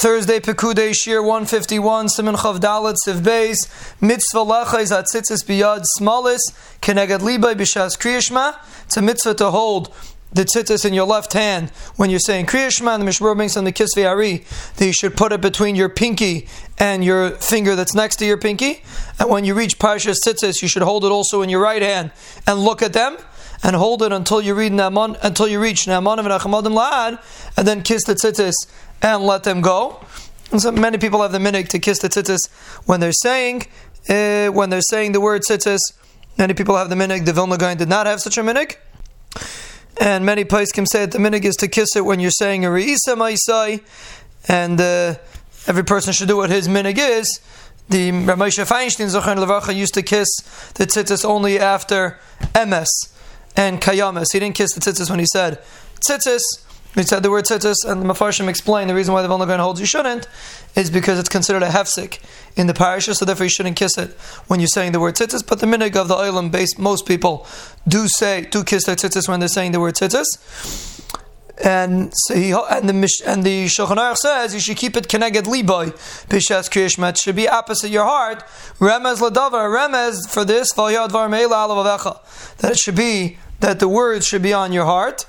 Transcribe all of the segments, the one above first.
Thursday, Pekude Shir 151, Simon Chav Dalet Siv Beis, Mitzvah Lachais Atzitzis Biyad Smalis, Keneged Libay Bishas Kriyashma. It's a mitzvah to hold the tzitzis in your left hand when you're saying Kriyashma, the Mishmur brings on the Kisvi Ari, that you should put it between your pinky and your finger that's next to your pinky. And when you reach Parshas tzitzis, you should hold it also in your right hand and look at them and hold it until you read Naaman, until you reach Naaman and Achamadim La'ad, and then kiss the tzitzis and let them go. And so many people have the minig to kiss the tzitzis when they're saying uh, when they're saying the word tzitzis. Many people have the minig. The Vilna Gaon did not have such a minig. And many can say that the minig is to kiss it when you're saying a re'isa ma'isai, and uh, every person should do what his minig is. The Reb Moshe Feinstein Zocher Levacha used to kiss the tzitzis only after emes and kayamas. He didn't kiss the tzitzis when he said tzitzis. He said the word tzitzis, and the Mefarshim explained the reason why the Vilna Gaon holds you shouldn't is because it's considered a hefsik in the parasha, so therefore you shouldn't kiss it when you're saying the word tzitzis. But the minig of the oilam based, most people do say do kiss their tzitzis when they're saying the word tzitzis. And so he, and the and the Shulchan Aruch says you should keep it keneged liboy b'shas kriyishmet should be opposite your heart. Remez ladavar remez for this that it should be that the words should be on your heart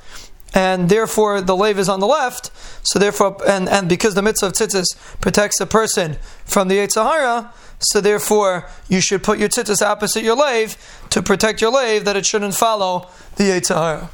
and therefore the lave is on the left. So therefore, and, and because the mitzvah of tzitzis protects a person from the yetzer hara, so therefore you should put your tzitzis opposite your lave to protect your lave that it shouldn't follow the yetzer hara.